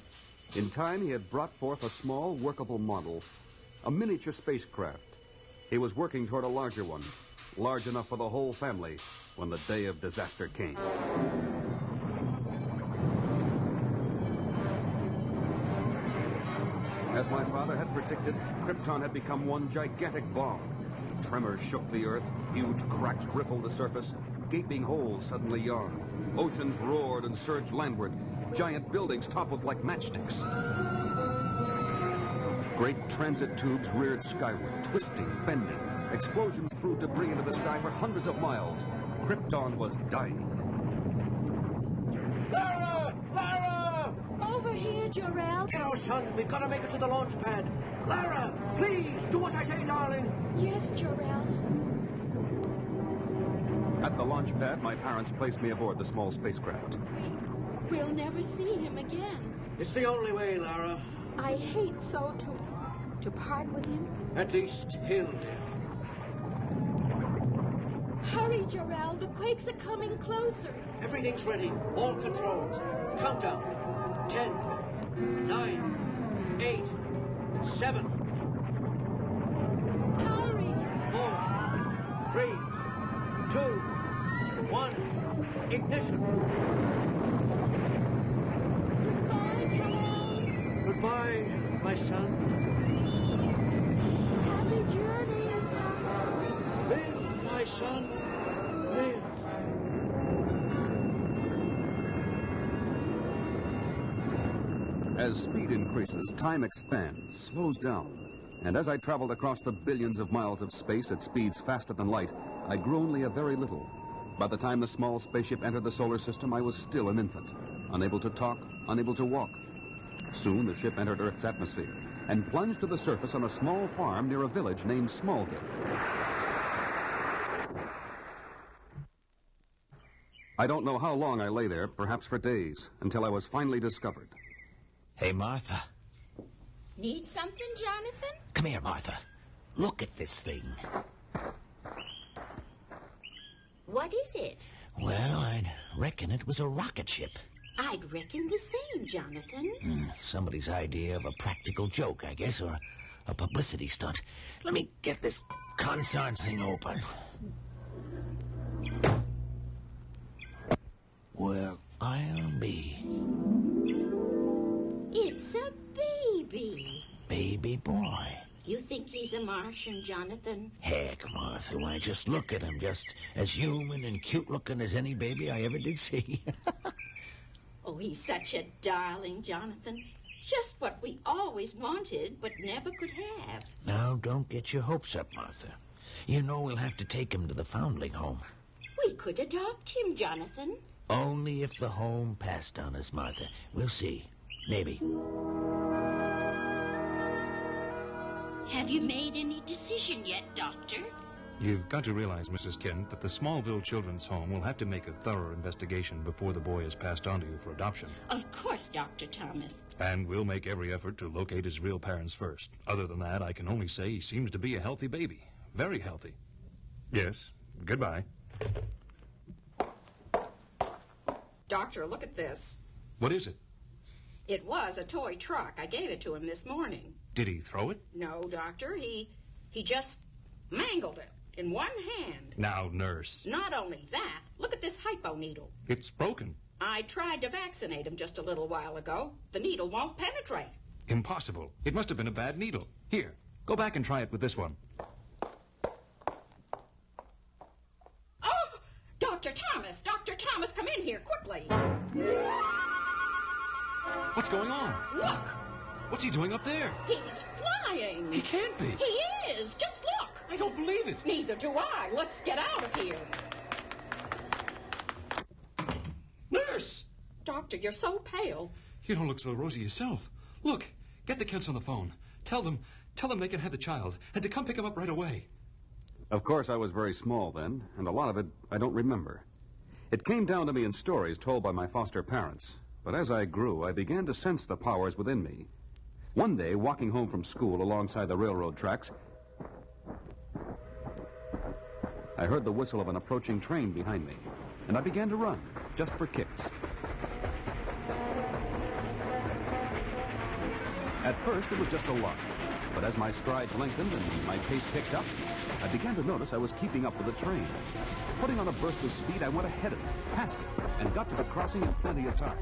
In time, he had brought forth a small, workable model, a miniature spacecraft. He was working toward a larger one, large enough for the whole family, when the day of disaster came. As my father had predicted, Krypton had become one gigantic bomb. Tremors shook the earth, huge cracks riffled the surface, gaping holes suddenly yawned. Oceans roared and surged landward, giant buildings toppled like matchsticks. Great transit tubes reared skyward, twisting, bending. Explosions threw debris into the sky for hundreds of miles. Krypton was dying. Lara! Lara! Over here, Jor-El. Get our son. We've got to make it to the launch pad. Lara, please, do as I say, darling. Yes, Jor-El. At the launch pad, my parents placed me aboard the small spacecraft. We'll never see him again. It's the only way, Lara. I hate so to to part with him. At least he'll live. Hurry, Jor-El. The quakes are coming closer. Everything's ready. All controls. Countdown. Ten, nine, eight, seven. Hurry. Four, three, two, one. Ignition. Goodbye. Goodbye, my son. As speed increases, time expands, slows down. And as I traveled across the billions of miles of space at speeds faster than light, I grew only a very little. By the time the small spaceship entered the solar system, I was still an infant, unable to talk, unable to walk. Soon the ship entered Earth's atmosphere and plunged to the surface on a small farm near a village named Smallville. I don't know how long I lay there, perhaps for days, until I was finally discovered. Hey, Martha. Need something, Jonathan? Come here, Martha. Look at this thing. What is it? Well, I'd reckon it was a rocket ship. I'd reckon the same, Jonathan. Hmm, somebody's idea of a practical joke, I guess, or a publicity stunt. Let me get this consarn thing open. Well, I'll be It's a baby. baby boy. You think he's a Martian, Jonathan? Heck, Martha, why, just look at him. Just as human and cute looking as any baby I ever did see. <laughs> Oh, he's such a darling, Jonathan. Just what we always wanted, but never could have. now, don't get your hopes up, Martha. You know we'll have to take him to the foundling home. We could adopt him, Jonathan. Only if the home passed on us, Martha. We'll see. Maybe. Have you made any decision yet, Doctor? You've got to realize, Mrs. Kent, that the Smallville Children's Home will have to make a thorough investigation before the boy is passed on to you for adoption. Of course, Dr. Thomas. And we'll make every effort to locate his real parents first. Other than that, I can only say he seems to be a healthy baby. Very healthy. Yes. Goodbye. Doctor, look at this. What is it? It was a toy truck. I gave it to him this morning. Did he throw it? No, Doctor. He he just mangled it in one hand. Now, nurse. Not only that, look at this hypo needle. It's broken. I tried to vaccinate him just a little while ago. The needle won't penetrate. Impossible. It must have been a bad needle. Here, go back and try it with this one. Oh! Dr. Thomas! Dr. Thomas, come in here quickly. What's going on? Look! What's he doing up there? He's flying. He can't be. He is. Just look. I don't believe it. Neither do I. Let's get out of here. Nurse! Doctor, you're so pale. You don't look so rosy yourself. Look, get the kids on the phone. Tell them, tell them they can have the child and to come pick him up right away. Of course, I was very small then, and a lot of it I don't remember. It came down to me in stories told by my foster parents, but as I grew, I began to sense the powers within me. One day, walking home from school alongside the railroad tracks, I heard the whistle of an approaching train behind me, and I began to run, just for kicks. At first, it was just a lark, but as my strides lengthened and my pace picked up, I began to notice I was keeping up with the train. Putting on a burst of speed, I went ahead of it, past it, and got to the crossing in plenty of time.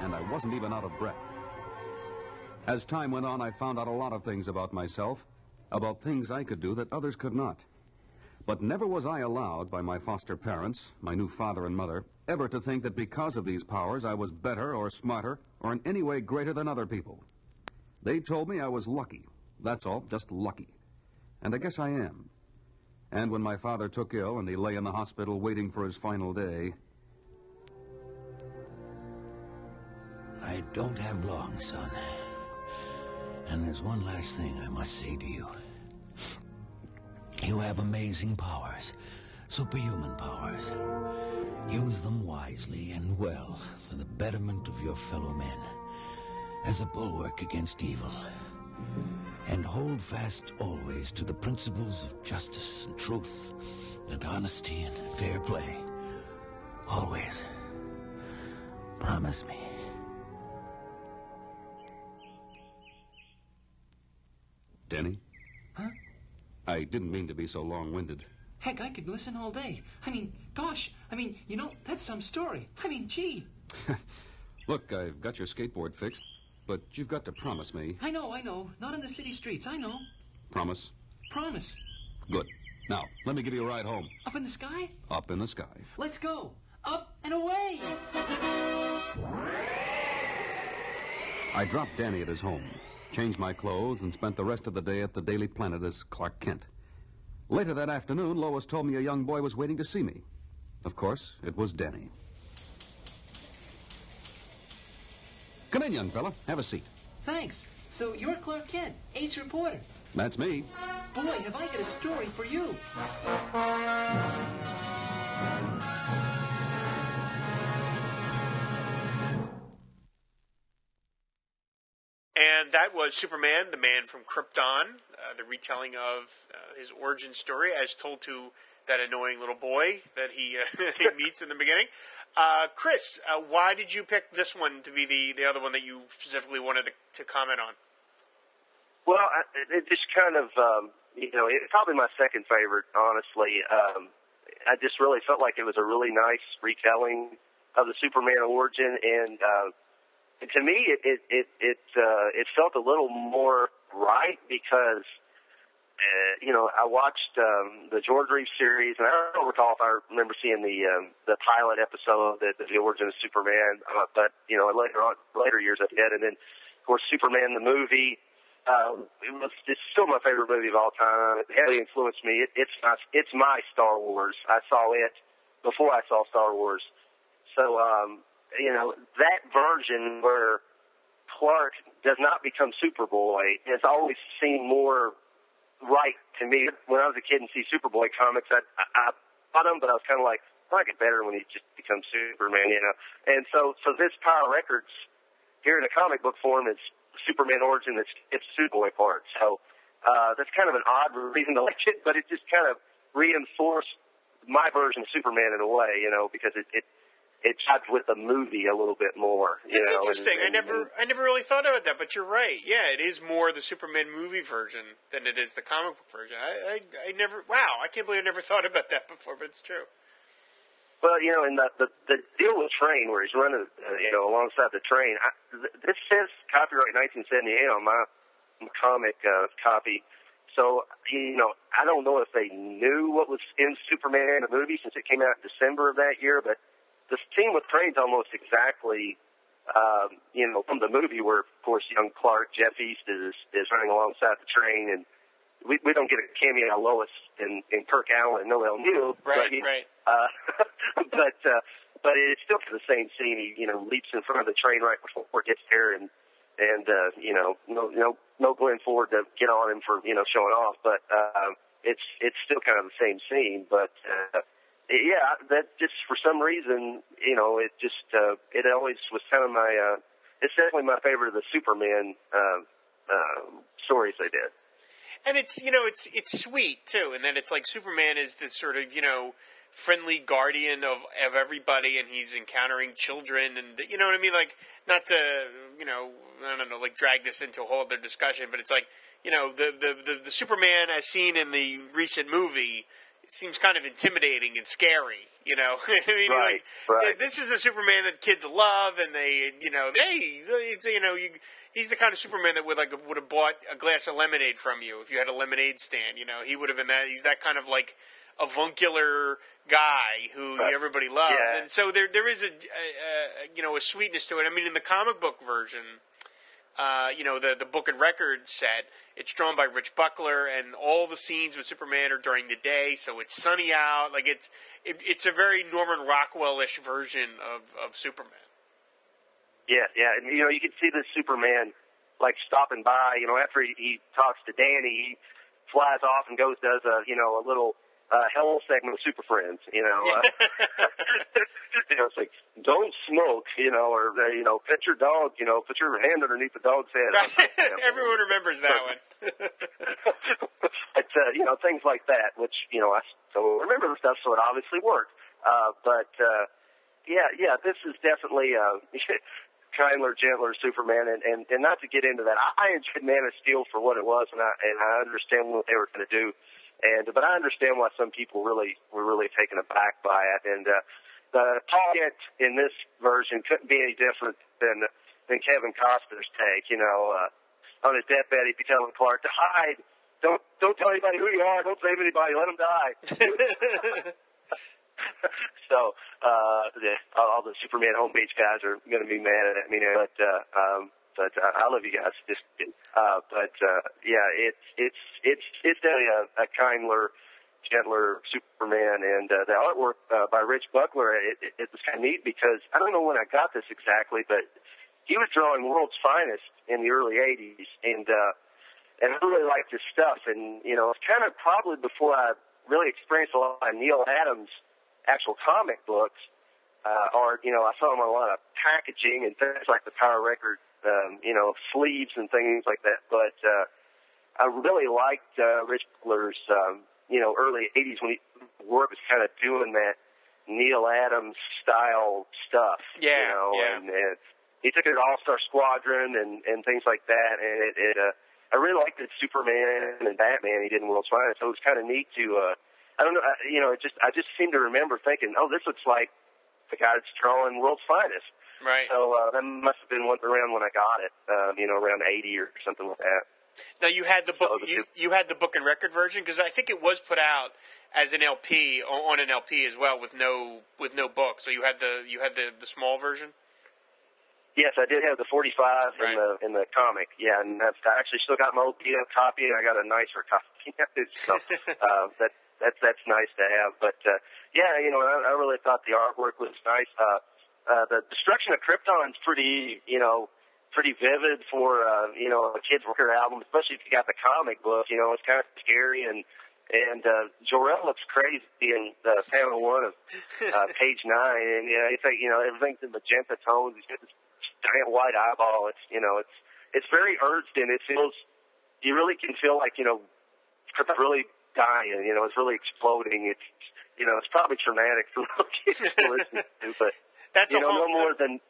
And I wasn't even out of breath. As time went on, I found out a lot of things about myself, about things I could do that others could not. But never was I allowed by my foster parents, my new father and mother, ever to think that because of these powers I was better or smarter or in any way greater than other people. They told me I was lucky. That's all, just lucky. And I guess I am. And when my father took ill and he lay in the hospital waiting for his final day, I don't have long, son. And there's one last thing I must say to you. You have amazing powers, superhuman powers. Use them wisely and well for the betterment of your fellow men, as a bulwark against evil. And hold fast always to the principles of justice and truth and honesty and fair play. Always. Promise me. Denny? Huh? I didn't mean to be so long winded. Heck, I could listen all day. I mean, gosh, I mean, you know, that's some story. I mean, gee. <laughs> Look, I've got your skateboard fixed, but you've got to promise me. I know, I know. Not in the city streets, I know. Promise? Promise. Good. Now, let me give you a ride home. Up in the sky? Up in the sky. Let's go. Up and away. I dropped Danny at his home, changed my clothes, and spent the rest of the day at the Daily Planet as Clark Kent. Later that afternoon, Lois told me a young boy was waiting to see me. Of course, it was Denny. Come in, young fella. Have a seat. Thanks. So you're Clark Kent, ace reporter. That's me. Boy, have I got a story for you. And that was Superman, the man from Krypton, uh, the retelling of uh, his origin story as told to that annoying little boy that he, uh, <laughs> he meets in the beginning. Uh, Chris, uh, why did you pick this one to be the, the other one that you specifically wanted to, to comment on? Well, I, it just kind of, um, you know, it's probably my second favorite, honestly. Um, I just really felt like it was a really nice retelling of the Superman origin, and uh, to me, it it it it, uh, it felt a little more right because. Uh, you know, I watched um, the George Reeves series, and I don't recall if I remember seeing the um, the pilot episode, the, the origin of Superman. Uh, but you know, later on, later years I did, and then of course Superman the movie. Uh, it was it's still my favorite movie of all time. It heavily influenced me. It, it's my it's my Star Wars. I saw it before I saw Star Wars. So um, you know that version where Clark does not become Superboy has always seemed more right to me. When I was a kid and see Superboy comics, I, I, I bought them, but I was kind of like, I like it better when he just becomes Superman, you know. And so, so this Power Records here in a comic book form is Superman origin. It's it's Superboy part. So uh, that's kind of an odd reason to like it, but it just kind of reinforced my version of Superman in a way, you know, because it it it jibed with the movie a little bit more. You It's know, and- interesting. I never, I never really thought about that, but you're right. Yeah, it is more the Superman movie version than it is the comic book version. I, I, I never. Wow, I can't believe I never thought about that before, but it's true. Well, you know, and the the, the deal with train where he's running, uh, you know, alongside the train. I, th- this says copyright 1978 on my comic uh, copy. So you know, I don't know if they knew what was in Superman the movie since it came out in December of that year, but the scene with train's almost exactly. Um, you know, from the movie where, of course, young Clark, Jeff East is is running alongside the train, and we we don't get a cameo of Lois and, and Kirk Alyn and Noel Neill, Right, but he, right. uh, <laughs> but uh, but it's still the same scene. He you know leaps in front of the train right before it gets there, and and uh, you know no no no Glenn Ford to get on him for you know showing off, but uh, it's it's still kind of the same scene. But uh, yeah, that just for some reason you know it just uh, it always was kind of my uh, it's definitely my favorite of the Superman uh, uh, stories they did. And it's you know it's it's sweet too, and then it's like Superman is this sort of you know friendly guardian of of everybody, and he's encountering children, and you know what I mean. Like not to you know I don't know like drag this into a whole other discussion, but it's like you know the the the, the Superman as seen in the recent movie seems kind of intimidating and scary. You know, I mean, Right, like right. this is a Superman that kids love, and they, you know, hey, it's, you know, you, he's the kind of Superman that would like would have bought a glass of lemonade from you if you had a lemonade stand. You know, he would have been that. He's that kind of like avuncular guy who Right. everybody loves, Yeah. and so there there is a, a, a you know a sweetness to it. I mean, in the comic book version, uh, you know, the the book and record set. It's drawn by Rich Buckler, and all the scenes with Superman are during the day, so it's sunny out. Like it's it, it's a very Norman Rockwell-ish version of of Superman. Yeah, yeah, and you know you can see this Superman like stopping by. You know, after he, he talks to Danny, he flies off and goes does a you know a little uh, hell segment of Super Friends. You know, uh, <laughs> you know it's like don't smoke. You know, or uh, you know pet your dog. You know, put your hand underneath the dog's head. <laughs> Everyone remembers that one. <laughs> but uh, you know things like that, which you know I still remember the stuff, so it obviously worked. Uh, but uh, yeah, yeah, this is definitely uh, kindler, gentler Superman, and, and and not to get into that, I, I enjoyed Man of Steel for what it was, and I and I understand what they were going to do, and but I understand why some people really were really taken aback by it, and uh, the Kent in this version couldn't be any different than than Kevin Costner's take, you know. Uh, on his deathbed, he'd be telling Clark to hide. Don't don't tell anybody who you are. Don't save anybody. Let him die. <laughs> <laughs> so uh, the, all the Superman Homepage guys are going to be mad at me, but uh, um, but uh, I love you guys. Just uh, but uh, yeah, it's it's it's it's definitely a, a kindler, gentler Superman, and uh, the artwork uh, by Rich Buckler. It, it, it was kind of neat because I don't know when I got this exactly, but he was drawing World's Finest in the early '80s, and uh, and I really liked his stuff. And you know, it's kind of probably before I really experienced a lot of Neal Adams actual comic books, uh, or you know, I saw him on a lot of packaging and things like the Power Record, um, you know, sleeves and things like that. But uh, I really liked uh, Rich Buckler's, um, you know, early '80s when he work was kind of doing that Neal Adams style stuff. Yeah, you know, yeah. and, and he took it to All Star Squadron and and things like that, and it. it uh, I really liked it Superman and Batman he did in World's Finest, so it was kind of neat to. uh I don't know, I, you know, it just I just seem to remember thinking, oh, this looks like the guy that's drawing World's Finest. Right. So uh, that must have been around when I got it, um, you know, around eighty or something like that. Now you had the book. You, you had the book and record version because I think it was put out as an LP on an LP as well with no with no book. So you had the you had the, the small version. Yes, I did have the 45 in the in the comic. Yeah, and that's, I actually still got my old PDF copy, and I got a nicer <laughs> copy. <laughs> so <laughs> uh, that that's that's nice to have. But uh, yeah, you know, I, I really thought the artwork was nice. Uh, uh, the destruction of Krypton's pretty, you know, pretty vivid for uh, you know a kid's record album, especially if you got the comic book. You know, it's kind of scary and. And uh, Jor-El looks crazy in uh, panel one of uh, <laughs> page nine, and you know, it's like you know everything's in magenta tones. He's got this giant white eyeball. It's you know, it's it's very urged and it feels you really can feel like you know, it's really dying. You know, it's really exploding. It's you know, it's probably traumatic for little kids <laughs> to listen to, but That's you a know, home- no more than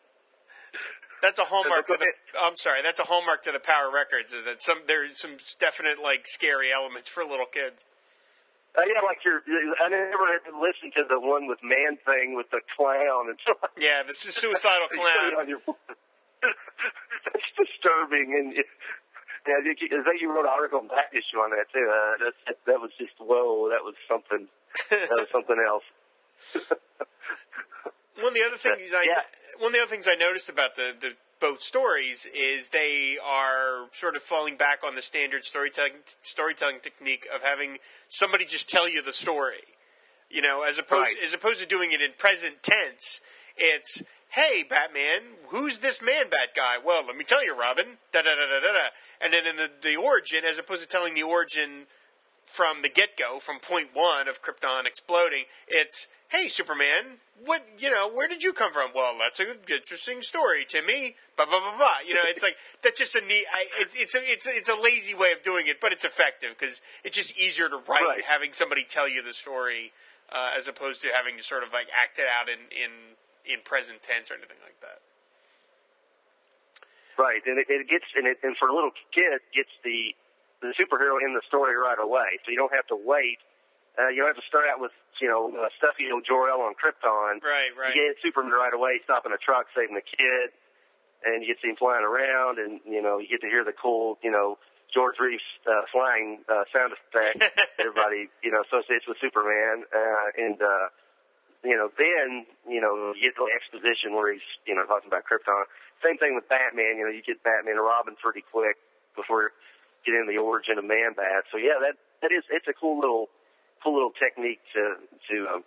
That's a hallmark to the. <laughs> I'm sorry, that's a hallmark to the Power Records. is That some there's some definite like scary elements for little kids. Uh, yeah, like you're. I never had to listen to the one with Man Thing with the clown and <laughs> stuff. Yeah, this is suicidal <laughs> You put it clown. That's disturbing, and it, yeah, you, you, I think you wrote an article in that issue on that too. Uh, that, that was just whoa, that was something. That was something else. One of the other things I one of the other things I noticed about the, the both stories is they are sort of falling back on the standard storytelling storytelling technique of having somebody just tell you the story. You know, as opposed Right. as opposed to doing it in present tense, it's hey Batman, who's this man bat guy? Well, let me tell you, Robin. Da da da da da da. And then in the the origin, as opposed to telling the origin from the get go, from point one of Krypton exploding, it's hey Superman, what you know, where did you come from? Well, that's a good, interesting story, Timmy. Blah blah blah blah. You know, it's like that's just a neat. I, it's it's a it's a, it's a lazy way of doing it, but it's effective because it's just easier to write having somebody tell you the story uh, as opposed to having to sort of like act it out in in in present tense or anything like that. Right, and it, it gets and it and for a little kid gets the the superhero in the story right away, so you don't have to wait. Uh, you don't have to start out with you know uh, stuffy old Jor El on Krypton. Right, right. You get Superman right away, stopping a truck, saving the kid, and you get to see him flying around, and you know you get to hear the cool you know George Reeves uh, flying uh, sound effect that everybody <laughs> you know associates with Superman, uh, and uh, you know then you know you get the exposition where he's you know talking about Krypton. Same thing with Batman. You know you get Batman and Robin pretty quick before get into the origin of Man Bat. So yeah, that that is it's a cool little cool little technique to to um,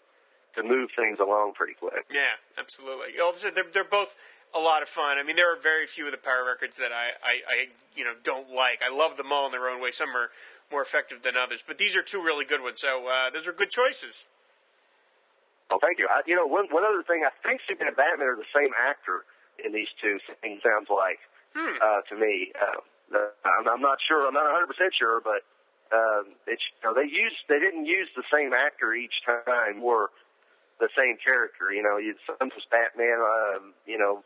to move things along pretty quick. Yeah, absolutely. Well, they're, they're both a lot of fun. I mean, there are very few of the Power records that I, I, I, you know, don't like. I love them all in their own way. Some are more effective than others, but these are two really good ones. So uh, those are good choices. Oh, thank you. I, you know, one one other thing, I think Superman and Batman are the same actor in these two things. Sounds like uh, to me. Uh, I'm, I'm not sure. I'm not 100 percent sure, but uh, it's you know, they used they didn't use the same actor each time or the same character. You know, you, some was Batman. Um, you know,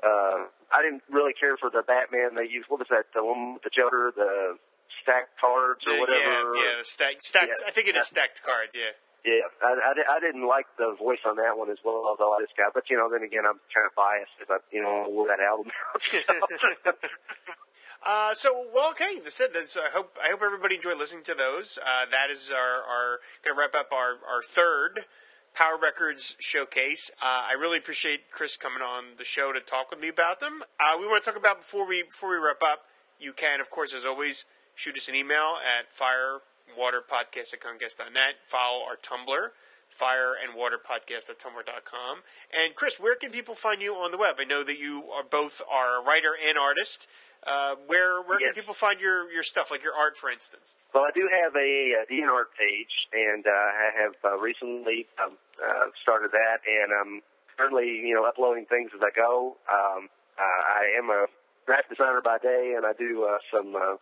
uh, I didn't really care for the Batman they used. What was that? The one with the Joker, the stacked cards or whatever. Yeah, yeah, the stacked, stacked. Yeah. I think it is stacked cards. Yeah. Yeah, I, I, I didn't like the voice on that one as well, although I just got. But you know, then again, I'm kind of biased if I, you know, wore that album out. <laughs> <laughs> Uh, so well, okay. That's it. I hope I hope everybody enjoyed listening to those. Uh, that is our our going to wrap up our our third Power Records showcase. Uh, I really appreciate Chris coming on the show to talk with me about them. Uh, we want to talk about before we before we wrap up. You can, of course, as always, shoot us an email at firewaterpodcast at comcast.net. Follow our Tumblr, fire and water podcast at tumblr.com. And Chris, where can people find you on the web? I know that you are both are a writer and artist. Uh, where where Yes. can people find your, your stuff, like your art, for instance? Well, I do have a, uh DNR page, and uh, I have uh, recently um, uh, started that, and I'm currently, you know, uploading things as I go. Um, uh, I am a graphic designer by day, and I do uh, some uh,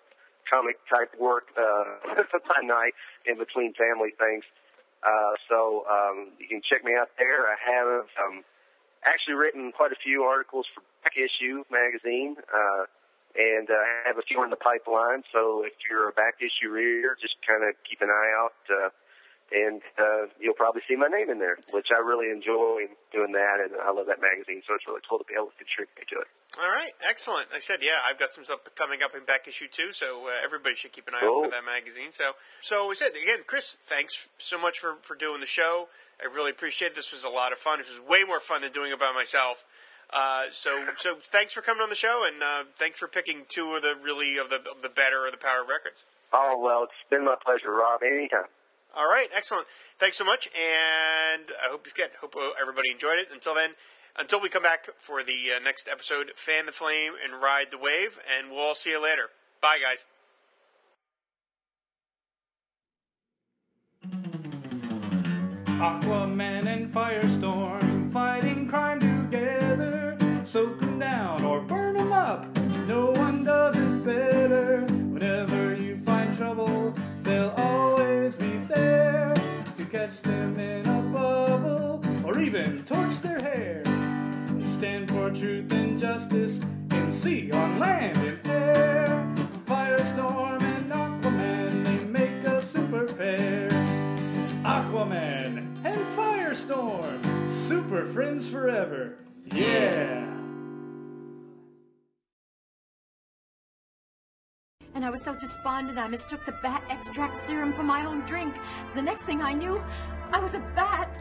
comic type work uh, <laughs> by night in between family things. Uh, so um, you can check me out there. I have um, actually written quite a few articles for Back Issue magazine. Uh, and uh, I have a few in the pipeline. So if you're a back issue reader, just kind of keep an eye out, uh, and uh, you'll probably see my name in there, which I really enjoy doing that, and I love that magazine. So it's really cool to be able to contribute to it. All right, excellent. Like I said, yeah, I've got some stuff coming up in back issue too, so uh, everybody should keep an eye out for that magazine. So, so we said again, Chris, thanks so much for for doing the show. I really appreciate it. This was a lot of fun. This was way more fun than doing it by myself. Uh, so, so thanks for coming on the show, and uh, thanks for picking two of the really of the of the better of the Power records. Oh well, it's been my pleasure, Rob. Anytime. All right, excellent. Thanks so much, and I hope you get. Hope everybody enjoyed it. Until then, until we come back for the uh, next episode, fan the flame and ride the wave, and we'll all see you later. Bye, guys. Sea, on land, in air. Firestorm and Aquaman, they make a super pair. Aquaman and Firestorm, super friends forever. Yeah! And I was so despondent I mistook the bat extract serum for my own drink. The next thing I knew, I was a bat.